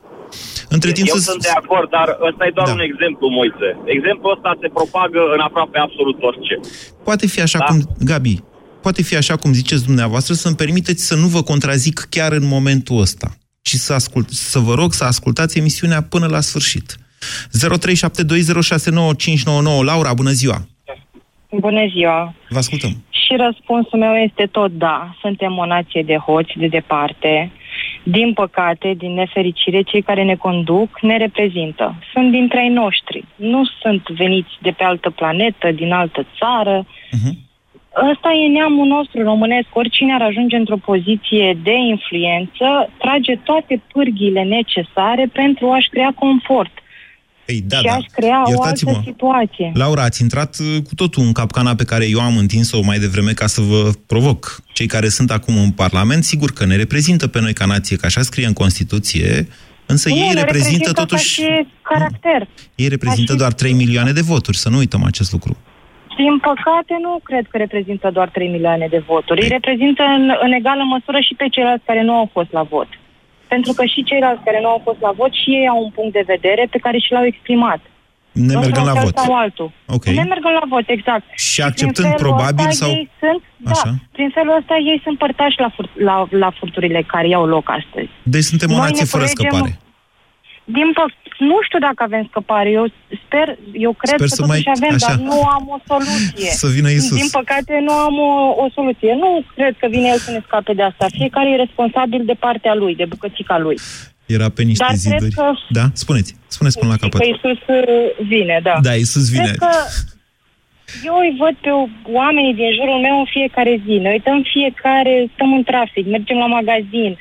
C: Între timp
R: Eu
C: să...
R: sunt de acord, dar ăsta e doar
C: Da.
R: un exemplu, Moise. Exemplul ăsta se propagă în aproape absolut orice.
C: Poate fi așa
R: Da.
C: cum, Gabi, poate fi așa cum ziceți dumneavoastră, să-mi permiteți să nu vă contrazic chiar în momentul ăsta, ci să, ascult, să vă rog să ascultați emisiunea până la sfârșit. 0372069599 Laura, bună ziua!
S: Bună ziua!
C: Vă ascultăm.
S: Și răspunsul meu este tot da. Suntem o nație de hoți, de departe. Din păcate, din nefericire, cei care ne conduc ne reprezintă. Sunt dintre ai noștri. Nu sunt veniți de pe altă planetă, din altă țară. Ăsta e neamul nostru românesc. Oricine ar ajunge într-o poziție de influență, trage toate pârghiile necesare pentru a-și crea confort.
C: Ei, da,
S: și
C: da.
S: a-și crea o altă
C: Iertați-mă.
S: situație.
C: Laura, ați intrat uh, cu totul în capcana pe care eu am întins-o mai devreme ca să vă provoc. Cei care sunt acum în Parlament, sigur că ne reprezintă pe noi ca nație, că așa scrie în Constituție, însă
S: nu,
C: ei
S: ne
C: reprezintă
S: ca
C: totuși...
S: și caracter.
C: Ei reprezintă doar 3 milioane de voturi, să nu uităm acest lucru.
S: Din păcate, nu cred că reprezintă doar 3 milioane de voturi. Îi reprezintă în, în egală măsură și pe ceilalți care nu au fost la vot. Pentru că și ceilalți care nu au fost la vot și ei au un punct de vedere pe care și l-au exprimat.
C: Ne mergând
S: Într-un
C: la
S: fel
C: vot.
S: Sau altul.
C: Ok.
S: Ne mergând la vot, exact.
C: Și
S: prin
C: acceptând
S: felul
C: probabil
S: ăsta
C: sau...
S: Ei sunt, da,
C: Așa.
S: prin felul ăsta ei sunt părtași la, fur, la, la furturile care iau loc astăzi.
C: Deci suntem o
S: Noi
C: nație
S: ne
C: fără
S: culegem-
C: scăpare.
S: Din păc- nu știu dacă avem scăpare. Eu sper, eu cred
C: Sper
S: că
C: să
S: totuși
C: mai-
S: avem,
C: așa.
S: dar nu am o soluție.
C: Să vină Iisus.
S: Din păcate nu am o, o soluție. Nu cred că vine el să ne scape de asta. Fiecare e responsabil de partea lui, de bucățica lui.
C: Era pe niște
S: Dar cred
C: ziduri.
S: că-
C: Da? Spuneți. Spuneți până la capăt.
S: Că Iisus uh, vine, da.
C: Da, Iisus vine.
S: Cred că eu îi văd pe oamenii din jurul meu în fiecare zi. Ne uităm fiecare, stăm în trafic, mergem la magazin.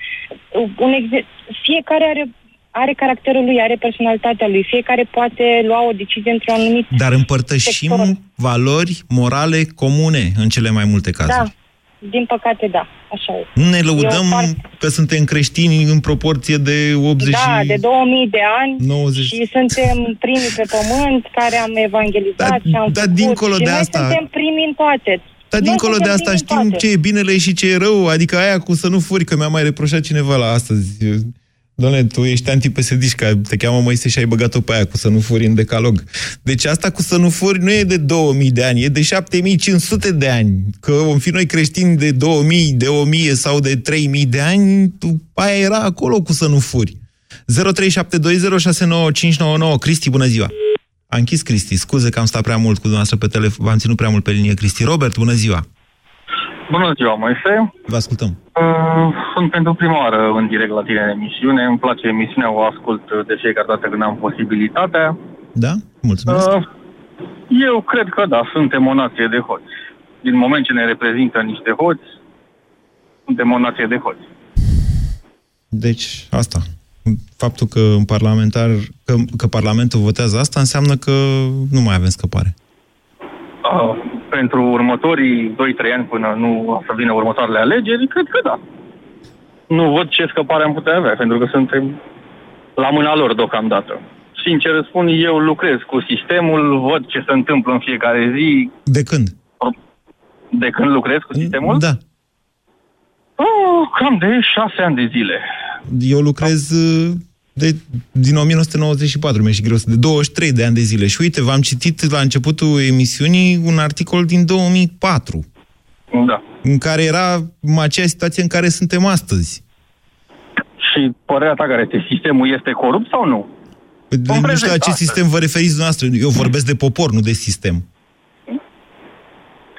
S: Un exe- fiecare are are caracterul lui, are personalitatea lui. Fiecare poate lua o decizie într-un anumit
C: Dar împărtășim
S: sector.
C: valori morale comune în cele mai multe cazuri.
S: Da, din păcate da, așa e.
C: Nu ne lăudăm
S: Eu par-
C: că suntem creștini în proporție de 80
S: Da,
C: și...
S: de 2000 de ani
C: 90.
S: și suntem primii pe pământ care am evangelizat și am
C: dar
S: făcut.
C: dincolo
S: și
C: de
S: noi
C: asta-
S: suntem primii în toate.
C: Dar
S: Noi
C: dincolo de
S: suntem
C: asta
S: primii în
C: știm
S: toate.
C: ce e binele și ce e rău. Adică aia cu să nu furi, că mi-a mai reproșat cineva la astăzi. Doamne, tu ești antipesediști, că te cheamă Moise și ai băgat-o pe aia cu să nu furi în decalog. Deci asta cu să nu furi nu e de 2000 de ani, e de 7500 de ani. Că vom fi noi creștini de 2000, de 1000 sau de 3000 de ani, tu, aia era acolo cu să nu furi. 0372069599 Cristi, bună ziua! A închis Cristi, scuze că am stat prea mult cu dumneavoastră pe telefon, v-am ținut prea mult pe linie, Cristi. Robert, bună ziua!
T: Bună ziua, Moise.
C: Vă ascultăm.
T: Uh, sunt pentru prima oară în direct la tine în emisiune. Îmi place emisiunea, o ascult de fiecare dată când am posibilitatea.
C: Da? Mulțumesc.
T: Uh, eu cred că da, suntem o nație de hoți. Din moment ce ne reprezintă niște hoți, suntem o nație de hoți.
C: Deci, asta. Faptul că în parlamentar, că, că Parlamentul votează asta înseamnă că nu mai avem scăpare.
T: Uh, pentru următorii 2-3 ani până nu o să vină următoarele alegeri, cred că da. Nu văd ce scăpare am putea avea, pentru că suntem la mâna lor deocamdată. Sincer spun, eu lucrez cu sistemul, văd ce se întâmplă în fiecare zi.
C: De când?
T: De când lucrez cu sistemul?
C: Da.
T: Oh, cam de șase ani de zile.
C: Eu lucrez uh, de, din 1994, mi-e și greu să de 23 de ani de zile. Și uite, v-am citit la începutul emisiunii un articol din 2004,
T: Da.
C: în care era aceeași situație în care suntem astăzi.
T: Și părerea ta care este? Sistemul este corupt sau nu?
C: Nu
T: prezent,
C: știu la ce
T: astăzi.
C: sistem vă referiți dumneavoastră. Eu vorbesc de popor, nu de sistem.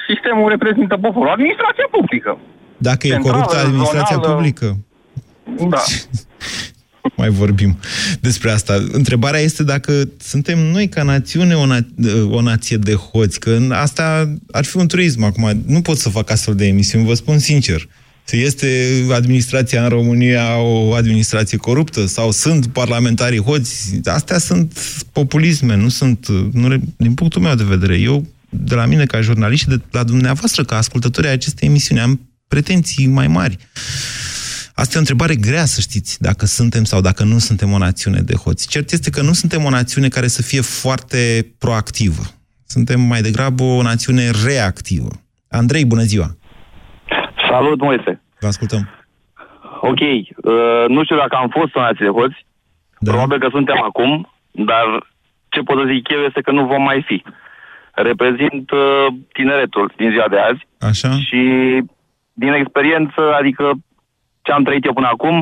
T: Sistemul reprezintă poporul. Administrația publică.
C: Dacă e
T: Centrală,
C: coruptă administrația
T: zonală.
C: publică,
T: Da.
C: mai vorbim despre asta. Întrebarea este dacă suntem noi ca națiune o, na- o nație de hoți, că în asta ar fi un turism acum. Nu pot să fac astfel de emisiuni, vă spun sincer. Este administrația în România o administrație coruptă sau sunt parlamentarii hoți? Astea sunt populisme, nu sunt, nu, re- din punctul meu de vedere. Eu, de la mine ca jurnalist și de la dumneavoastră ca ascultători ai acestei emisiuni, am pretenții mai mari. Asta e o întrebare grea, să știți, dacă suntem sau dacă nu suntem o națiune de hoți. Cert este că nu suntem o națiune care să fie foarte proactivă. Suntem mai degrabă o națiune reactivă. Andrei, bună ziua!
U: Salut, Moise.
C: Vă ascultăm.
U: Ok, uh, nu știu dacă am fost o nație de hoți, da. probabil că suntem acum, dar ce pot să zic eu este că nu vom mai fi. Reprezint uh, tineretul din ziua de azi
C: Așa?
U: și din experiență, adică ce am trăit eu până acum,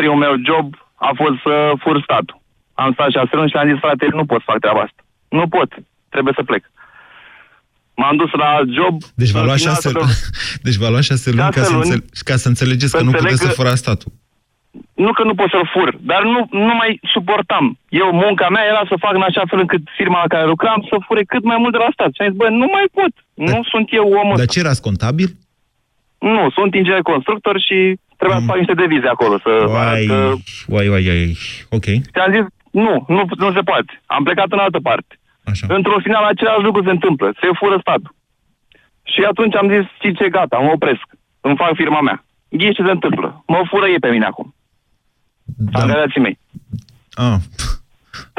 U: primul meu job a fost să fur statul. Am stat șase luni și am zis, frate, nu pot să fac treaba asta. Nu pot, trebuie să plec. M-am dus la alt job.
C: Deci v-a
U: în
C: luat
U: final
C: șase,
U: să dau-
C: deci v-a luat șase luni,
U: Șase
C: ca, să
U: luni.
C: înțele... ca să înțelegeți
U: Să
C: că nu
U: înțeleg
C: puteți să
U: că-
C: furați statul.
U: nu că nu pot să-l fur, dar nu, nu mai suportam. Eu, munca mea era să fac în așa fel încât firma la care lucram să fure cât mai mult de la stat. Și am zis, bă, nu mai pot. Nu sunt eu omul
C: Dar
U: ăsta.
C: ce erați contabil?
U: Nu, sunt inginer constructor și trebuia să fac niște devize acolo. Să
C: Uai,
U: arăt că...
C: uai, uai, uai. Ok.
U: Și am zis, nu, nu, nu se poate. Am plecat în altă parte.
C: Așa.
U: Într-un final, același lucru se întâmplă. Se fură statul. Și atunci am zis, știi ce, gata, mă opresc. Îmi fac firma mea. Ghiși ce se întâmplă. Mă fură ei pe mine acum. Da. Angajații mei.
C: Ah.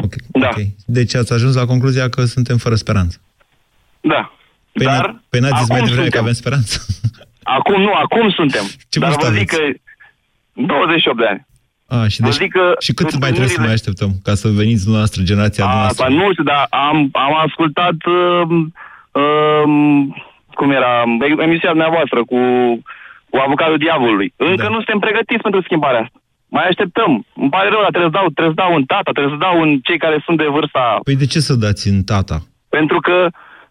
C: Ok.
U: Da.
C: ok. Deci ați ajuns la concluzia că suntem fără speranță.
U: Da.
C: Păi
U: Dar
C: n- Păi n-ați zis mai
U: acum
C: devreme că
U: suntem.
C: avem speranță.
U: Acum nu, acum suntem.
C: Ce
U: Dar
C: vârstă
U: vă zic
C: aveți?
U: că 28 de ani.
C: Ah, și,
U: Vă
C: deci,
U: zic că
C: și cât mai trebuie să
U: întâlnirile-
C: mai așteptăm ca să veniți dumneavoastră, generația
U: Asta
C: noastră?
U: nu știu, dar am, am ascultat uh, uh, cum era, emisiunea dumneavoastră cu, cu avocatul diavolului. Încă
C: Da.
U: nu suntem pregătiți pentru schimbarea asta. Mai așteptăm. Îmi pare rău, dar trebuie să dau, trebuie să dau în tata, trebuie să dau în cei care sunt de vârsta.
C: Păi de ce să dați în tata?
U: Pentru că,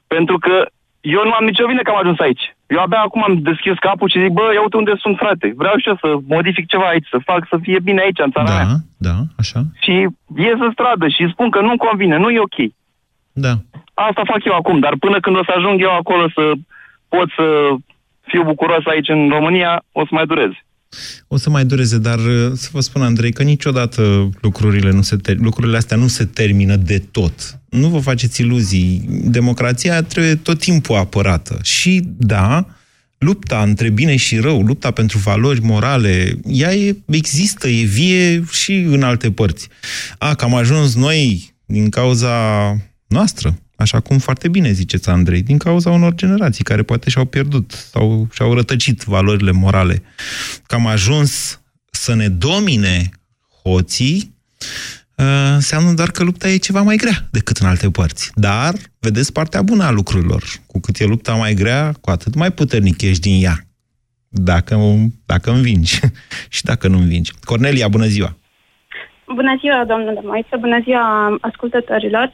U: pentru că eu nu am nicio vină că am ajuns aici. Eu abia acum am deschis capul și zic, bă, ia uite unde sunt, frate. Vreau și eu să modific ceva aici, să fac să fie bine aici, în țara
C: Da,
U: mea.
C: da, așa.
U: Și ies în stradă și spun că nu-mi convine, nu e ok.
C: Da.
U: Asta fac eu acum, dar până când o să ajung eu acolo să pot să fiu bucuros aici în România, o să mai dureze.
C: O să mai dureze, dar uh, să vă spun, Andrei, că niciodată lucrurile, nu se ter- lucrurile astea nu se termină de tot. Nu vă faceți iluzii. Democrația trebuie tot timpul apărată. Și, da, lupta între bine și rău, lupta pentru valori morale, ea e, există, e vie și în alte părți. A, că am ajuns noi din cauza noastră, așa cum foarte bine ziceți, Andrei, din cauza unor generații care poate și-au pierdut sau și-au rătăcit valorile morale. Că am ajuns să ne domine hoții, uh, înseamnă doar că lupta e ceva mai grea decât în alte părți. Dar, vedeți partea bună a lucrurilor. Cu cât e lupta mai grea, cu atât mai puternic ești din ea. Dacă, dacă învingi și dacă nu învingi. Cornelia, bună ziua!
V: Bună ziua, domnule Moise, bună ziua ascultătorilor.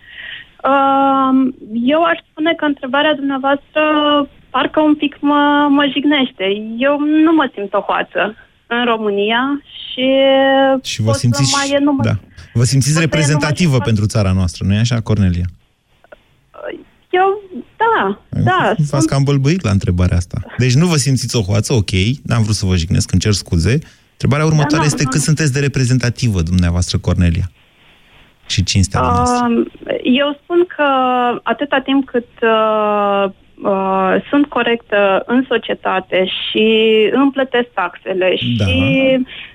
V: Uh, Eu aș spune că întrebarea dumneavoastră parcă un pic mă, mă jignește. Eu nu mă simt o hoață în România și,
C: Și vă
V: pot să
C: simțiți,
V: mai, nu mă,
C: da. vă simțiți
V: pot să
C: reprezentativă
V: numai-
C: pentru țara noastră, nu-i așa, Cornelia?
V: Eu, da, da.
C: V-ați cam bălbăit la întrebarea asta. Deci nu vă simțiți o hoață, ok, n-am vrut să vă jignesc, îmi cer scuze. Întrebarea următoare
V: Da, nu,
C: este
V: nu.
C: cât sunteți de reprezentativă, dumneavoastră, Cornelia? Și cinstea dumneavoastră.
V: Um, Eu spun că atâta timp cât uh, uh, sunt corectă în societate și îmi plătesc taxele
C: Da.
V: și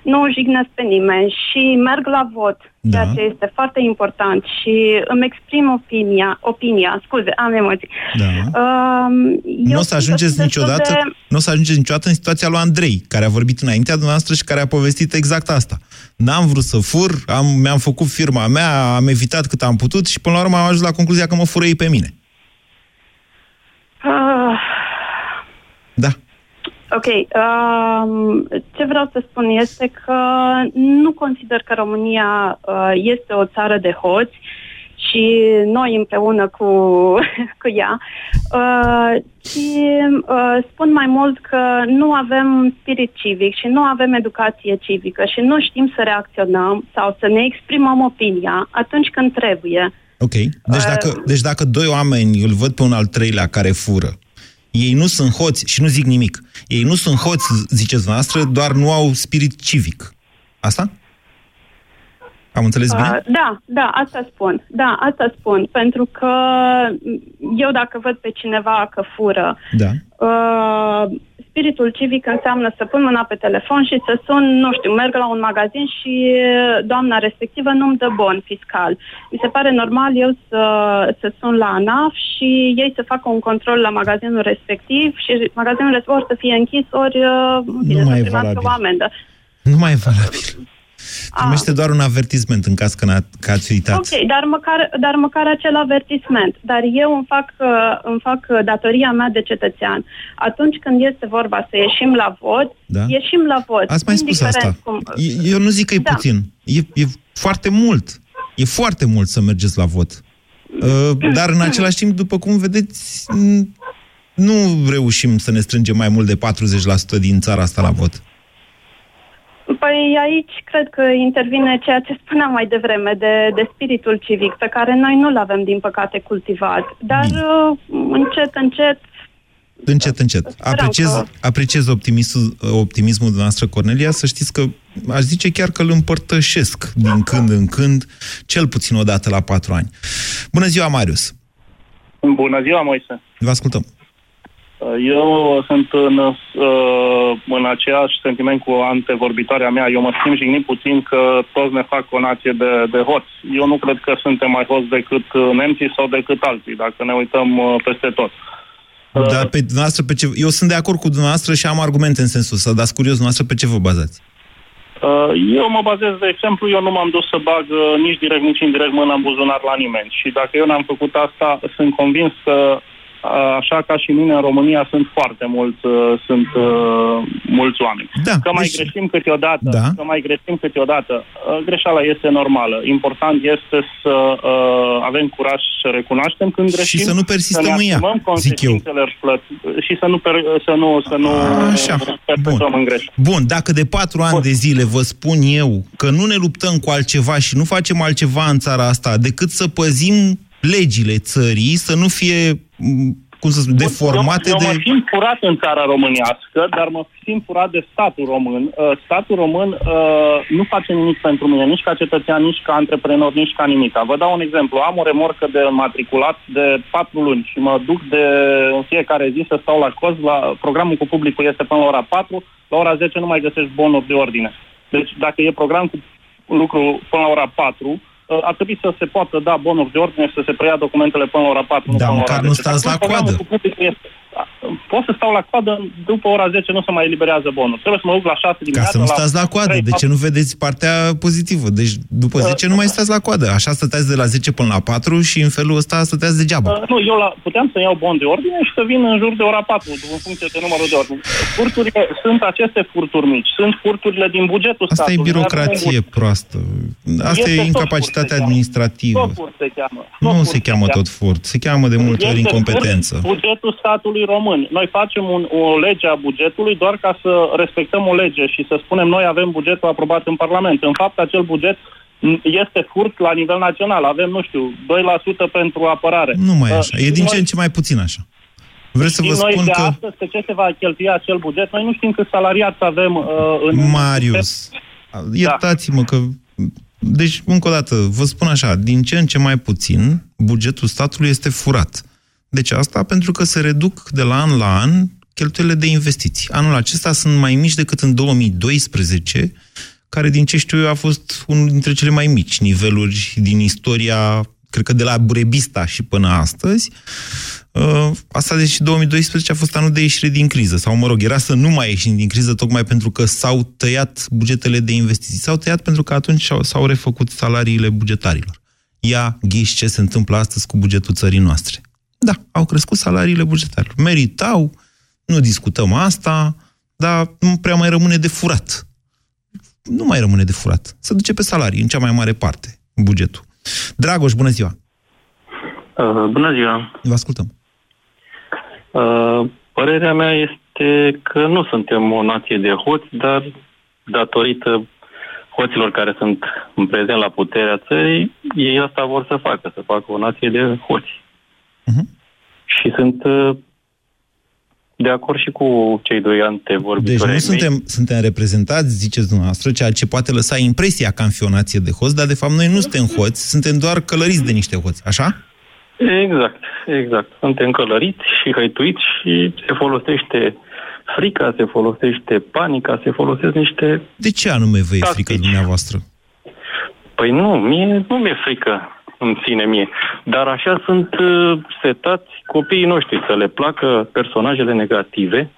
V: nu jignesc pe nimeni și merg la vot,
C: Da.
V: ceea ce este foarte important și îmi exprim opinia, opinia scuze, am emoții.
C: Da.
V: Um,
C: Nu o să ajungeți niciodată,
V: De...
C: nu o să ajungeți niciodată în situația lui Andrei, care a vorbit înaintea dumneavoastră și care a povestit exact asta. N-am vrut să fur, am, mi-am făcut firma mea, am evitat cât am putut și până la urmă am ajuns la concluzia că mă fură ei pe mine.
V: Uh,
C: Da.
V: Ok. Um, ce vreau să spun este că nu consider că România uh, este o țară de hoți și noi împreună cu, cu ea, uh, ci uh, spun mai mult că nu avem spirit civic și nu avem educație civică și nu știm să reacționăm sau să ne exprimăm opinia atunci când trebuie.
C: Ok. Deci dacă, uh, deci dacă doi oameni îl văd pe un al treilea care fură, ei nu sunt hoți și nu zic nimic. Ei nu sunt hoți, ziceți noastră, doar nu au spirit civic. Asta? Am înțeles bine?
V: Uh, da, da, asta spun. Da, asta spun. Pentru că eu dacă văd pe cineva că fură,
C: da.
V: uh, spiritul civic înseamnă să pun mâna pe telefon și să sun, nu știu, merg la un magazin și doamna respectivă nu-mi dă bon fiscal. Mi se pare normal eu să, să sun la ANAF și ei să facă un control la magazinul respectiv și magazinul respectiv ori să fie închis, ori bine,
C: nu mai
V: să
C: e valabil.
V: o amendă.
C: Nu mai e valabil. Primește doar un avertisment în caz că, n-a, că ați uitat.
V: Ok, dar măcar, dar măcar acel avertisment. Dar eu îmi fac, uh, îmi fac uh, datoria mea de cetățean. Atunci când este vorba să ieșim la vot,
C: Da.
V: ieșim la vot.
C: Ați mai spus
V: indiferent
C: asta.
V: Cum...
C: E- Eu nu zic că e
V: Da.
C: puțin. E, e foarte mult. E foarte mult să mergeți la vot. Uh, Dar în același timp, după cum vedeți, m, nu reușim să ne strângem mai mult de 40% din țara asta la vot.
V: Păi aici cred că intervine ceea ce spuneam mai devreme de, de spiritul civic, pe care noi nu-l avem, din păcate, cultivat. Dar uh, încet, încet,
C: Încet, încet. Apreciez,
V: că-
C: apreciez optimismul, optimismul dumneavoastră, Cornelia, să știți că aș zice chiar că îl împărtășesc din când în când, cel puțin o dată la patru ani. Bună ziua, Marius!
T: Bună ziua, Moise.
C: Vă ascultăm.
T: Eu sunt în, uh, în aceeași sentiment cu antevorbitoarea mea. Eu mă simt jignit puțin că toți ne fac o nație de, de hoți. Eu nu cred că suntem mai hoți decât uh, nemții sau decât alții, dacă ne uităm uh, peste tot.
C: Dar pe dumneavoastră, pe ce... Eu sunt de acord cu dumneavoastră și am argumente în sensul ăsta, dar curios, dumneavoastră pe ce vă bazați?
T: Uh, Eu mă bazez, de exemplu, eu nu m-am dus să bag uh, nici direct, nici indirect mâna în buzunar la nimeni. Și dacă eu n-am făcut asta, sunt convins că uh, așa ca și mine în România sunt foarte mulți, uh, sunt uh, mulți oameni.
C: Da,
T: că mai
C: deci-
T: greșim câteodată,
C: Da.
T: că mai greșim câteodată, uh, greșeala este normală. Important este să uh, avem curaj să recunoaștem când greșim.
C: să nu persistăm
T: să ne
C: în ea,
T: asumăm
C: zic eu.
T: consecințele plăt- și să nu, per, să nu, să nu
C: Așa.
T: perpetuăm în greș.
C: Bun, dacă de patru ani de zile vă spun eu că nu ne luptăm cu altceva și nu facem altceva în țara asta decât să păzim legile țării, să nu fie, m, cum să spun, deformate
T: eu, eu
C: de...
T: mă simt furat în țara românească, dar mă simt furat de statul român. Uh, statul român uh, nu face nimic pentru mine, nici ca cetățean, nici ca antreprenor, nici ca nimic. Vă dau un exemplu. Am o remorcă de matriculat de patru luni și mă duc de în fiecare zi să stau la coz. La, programul cu publicul este până la ora 4, la ora 10 nu mai găsești bonuri de ordine. Deci dacă e program cu lucru până la ora 4, uh, ar trebui să se poată da bonuri de ordine și să se preia documentele până la ora 4. nu
C: Da,
T: până la
C: măcar
T: ora
C: nu
T: 10.
C: stați
T: Dacă
C: la
T: programul
C: coadă.
T: cu publicul este- Pot să stau la coadă, după ora 10 nu se mai eliberează bonul. Trebuie să mă duc la 6
C: Ca
T: dimineața.
C: să nu stați la coadă.
T: 3,
C: De ce nu vedeți partea pozitivă? Deci după 10 nu mai stați la coadă. Așa stăteați de la 10 până la 4 și în felul ăsta stăteați degeaba.
T: Uh, nu, eu la, puteam să iau bon de ordine și să vin în jur de ora 4, în funcție de numărul de ordine. Furturile, sunt aceste furturi mici, sunt furturile din bugetul
C: Asta e
T: statului.
C: birocrație proastă. Asta
T: Este
C: e
T: tot
C: incapacitate
T: furt se cheamă.
C: administrativă.
T: Tot furt se cheamă.
C: Nu se cheamă tot furt. Se cheamă de multe ori
T: Este
C: incompetență.
T: furt bugetul statului român. Noi facem un, o lege a bugetului doar ca să respectăm o lege și să spunem noi avem bugetul aprobat în Parlament. În fapt, acel buget m, este furt la nivel național. Avem, nu știu, 2% pentru apărare.
C: Nu mai e
T: Uh,
C: așa. E din ce în ce mai puțin așa. Vreți să vă
T: Știm noi
C: spun
T: de
C: că...
T: astăzi pe ce se va cheltui acel buget. Noi nu știm cât salariați avem uh, în...
C: Marius, iertați-mă că... Deci, încă o dată, vă spun așa, din ce în ce mai puțin, bugetul statului este furat. Deci asta pentru că se reduc de la an la an cheltuielile de investiții. Anul acesta sunt mai mici decât în 2012, care, din ce știu eu, a fost unul dintre cele mai mici niveluri din istoria, cred că de la Burebista și până astăzi. Uh, Asta deși 2012 a fost anul de ieșire din criză, sau mă rog, era să nu mai ieșim din criză tocmai pentru că s-au tăiat bugetele de investiții. S-au tăiat pentru că atunci s-au- s-au refăcut salariile bugetarilor. Ia ghiși ce se întâmplă astăzi cu bugetul țării noastre. Da, au crescut salariile bugetarilor. Meritau, nu discutăm asta, dar nu prea mai rămâne de furat. Nu mai rămâne de furat. Se duce pe salarii, în cea mai mare parte, bugetul. Dragoș, bună ziua!
W: Uh, bună ziua!
C: Vă ascultăm.
W: Uh, părerea mea este că nu suntem o nație de hoți, dar datorită hoților care sunt în prezent la puterea țării, ei asta vor să facă, să facă o nație de hoți.
C: Uh-huh.
W: Și sunt uh, de acord și cu cei doi antevorbitori.
C: Deci nu
W: ai
C: suntem, suntem reprezentați, ziceți dumneavoastră, ceea ce poate lăsa impresia că am fi o nație de hoți, dar de fapt noi nu suntem hoți, suntem doar călăriți de niște hoți, așa?
W: Exact, exact. Suntem călăriți și hăituiți și se folosește frica, se folosește panica, se folosesc niște...
C: De ce anume vă e frică dumneavoastră?
W: Păi nu, mie nu mi-e frică în sine mie, dar așa sunt uh, setați copiii noștri, să le placă personajele negative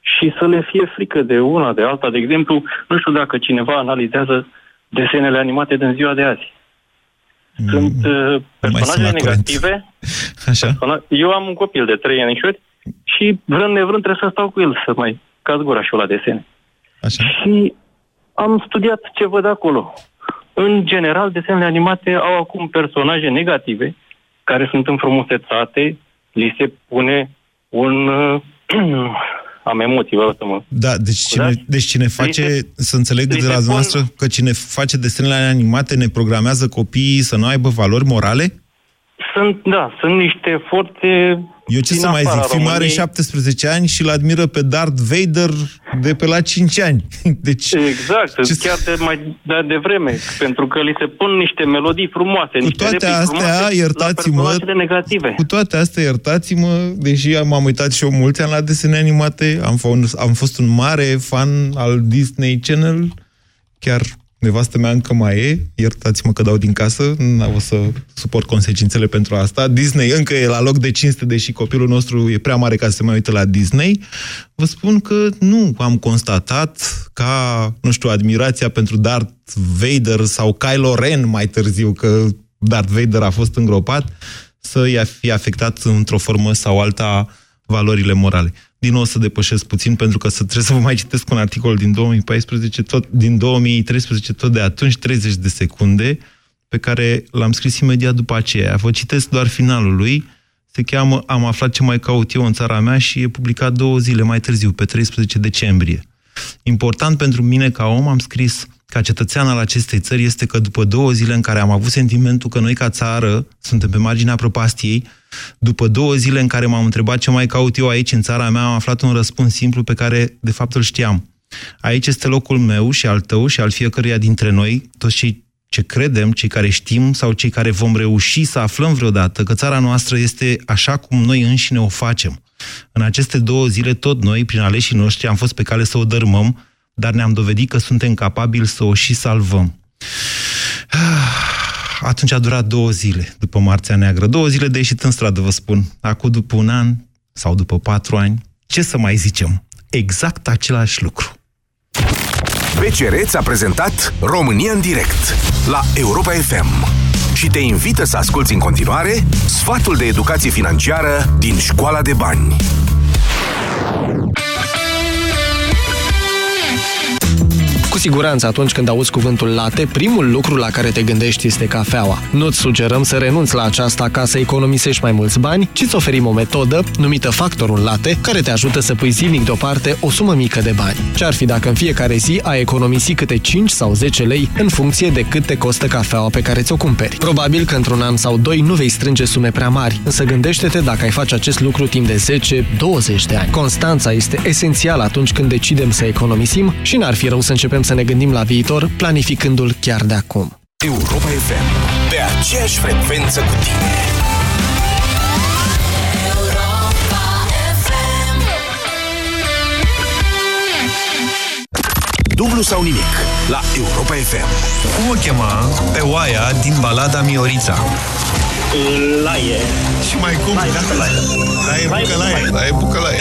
W: și să le fie frică de una, de alta. De exemplu, nu știu dacă cineva analizează desenele animate din ziua de azi. Sunt uh, personaje negative.
C: Așa.
W: Persona- Eu am un copil de trei anișori și vrând nevrând trebuie să stau cu el să mai caz gura și eu la desene.
C: Așa.
W: Și am studiat ce văd acolo. În general, desenele animate au acum personaje negative care sunt înfrumusețate, li se pune un... Uh, am emoții, vreau să mă...
C: Da, deci cine, deci cine face, să înțeleg de la dumneavoastră, că cine face desenele animate ne programează copiii să nu aibă valori morale?
W: Sunt, da, sunt niște forțe
C: Eu ce
W: din
C: să mai
W: afara
C: zic? Filmul are
W: României.
C: 17 ani și îl admiră pe Darth Vader de pe la 5 ani. Deci,
W: Exact,
C: Ce-
W: chiar de mai de, de vreme, pentru că li se pun niște melodii frumoase,
C: Cu
W: niște
C: toate
W: replici
C: astea,
W: frumoase
C: iertați-mă,
W: la personajele negative.
C: Cu toate astea, iertați-mă, deși m-am uitat și eu mulți ani la desene animate, am, fost, am fost un mare fan al Disney Channel, chiar nevastă mea încă mai e, iertați-mă că dau din casă, nu o să suport consecințele pentru asta. Disney încă e la loc de cinste, deși copilul nostru e prea mare ca să se mai uite la Disney. Vă spun că nu am constatat ca, nu știu, admirația pentru Darth Vader sau Kylo Ren mai târziu, că Darth Vader a fost îngropat, să i-a fi afectat într-o formă sau alta valorile morale. Din nou o să depășesc puțin, pentru că să, trebuie să vă mai citesc un articol din 2014, tot, din 2013, tot de atunci, 30 de secunde, pe care l-am scris imediat după aceea. Vă citesc doar finalul lui. Se cheamă Am aflat ce mai caut eu în țara mea și e publicat două zile mai târziu, pe 13 decembrie. Important pentru mine ca om, am scris ca cetățean al acestei țări, este că după două zile în care am avut sentimentul că noi ca țară suntem pe marginea propastiei, după două zile în care m-am întrebat ce mai caut eu aici în țara mea, am aflat un răspuns simplu pe care de fapt îl știam. Aici este locul meu și al tău și al fiecăruia dintre noi, toți cei ce credem, cei care știm sau cei care vom reuși să aflăm vreodată că țara noastră este așa cum noi înșine o facem. În aceste două zile, tot noi, prin aleșii noștri, am fost pe cale să o dărmăm, dar ne-am dovedit că suntem capabili să o și salvăm. Atunci a durat două zile după Marțea Neagră. Două zile de ieșit în stradă, vă spun. Acum, după un an sau după patru ani, ce să mai zicem? Exact același lucru.
D: BCR ți-a prezentat România în direct la Europa FM și te invită să asculti în continuare sfatul de educație financiară din Școala de Bani.
K: Siguranță atunci când auzi cuvântul late, primul lucru la care te gândești este cafeaua. Nu-ți sugerăm să renunți la aceasta ca să economisești mai mulți bani, ci îți oferim o metodă numită factorul late, care te ajută să pui zilnic deoparte o sumă mică de bani. Ce-ar fi dacă în fiecare zi ai economisi câte 5 sau 10 lei în funcție de cât te costă cafeaua pe care ți-o cumperi? Probabil că într-un an sau doi nu vei strânge sume prea mari, însă gândește-te dacă ai face acest lucru timp de 10-20 de ani. Constanța este esențială atunci când decidem să economisim și n-ar fi rău să începem să ne gândim la viitor, planificându-l chiar de acum.
D: Europa FM, pe aceeași frecvență cu tine. Dublu sau nimic la Europa FM.
E: Cum o chema pe oaia din balada Miorița?
O: Laie.
E: Și mai cum?
O: Laie, lasă laie.
E: Laie
O: Laie,
E: bucălaie.
O: laie.
E: Laie bucălaie.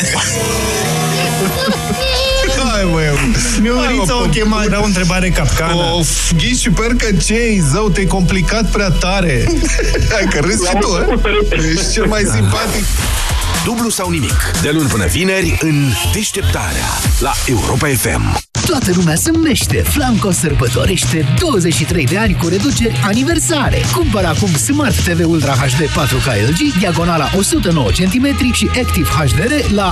E: Hai, mă, Miorița o chema...
O: Era o întrebare capcană.
E: Of, ghiși și percăcei, zău, te-ai complicat prea tare. Hai că râzi și tu, eh? Ești cel mai simpatic.
D: dublu sau nimic. De luni până vineri în Deșteptarea la Europa FM.
X: Toată lumea se mește. Flanco sărbătorește 23 de ani cu reduceri aniversare. Cumpără acum Smart TV Ultra HD 4K LG, diagonala 109 cm și Active HDR la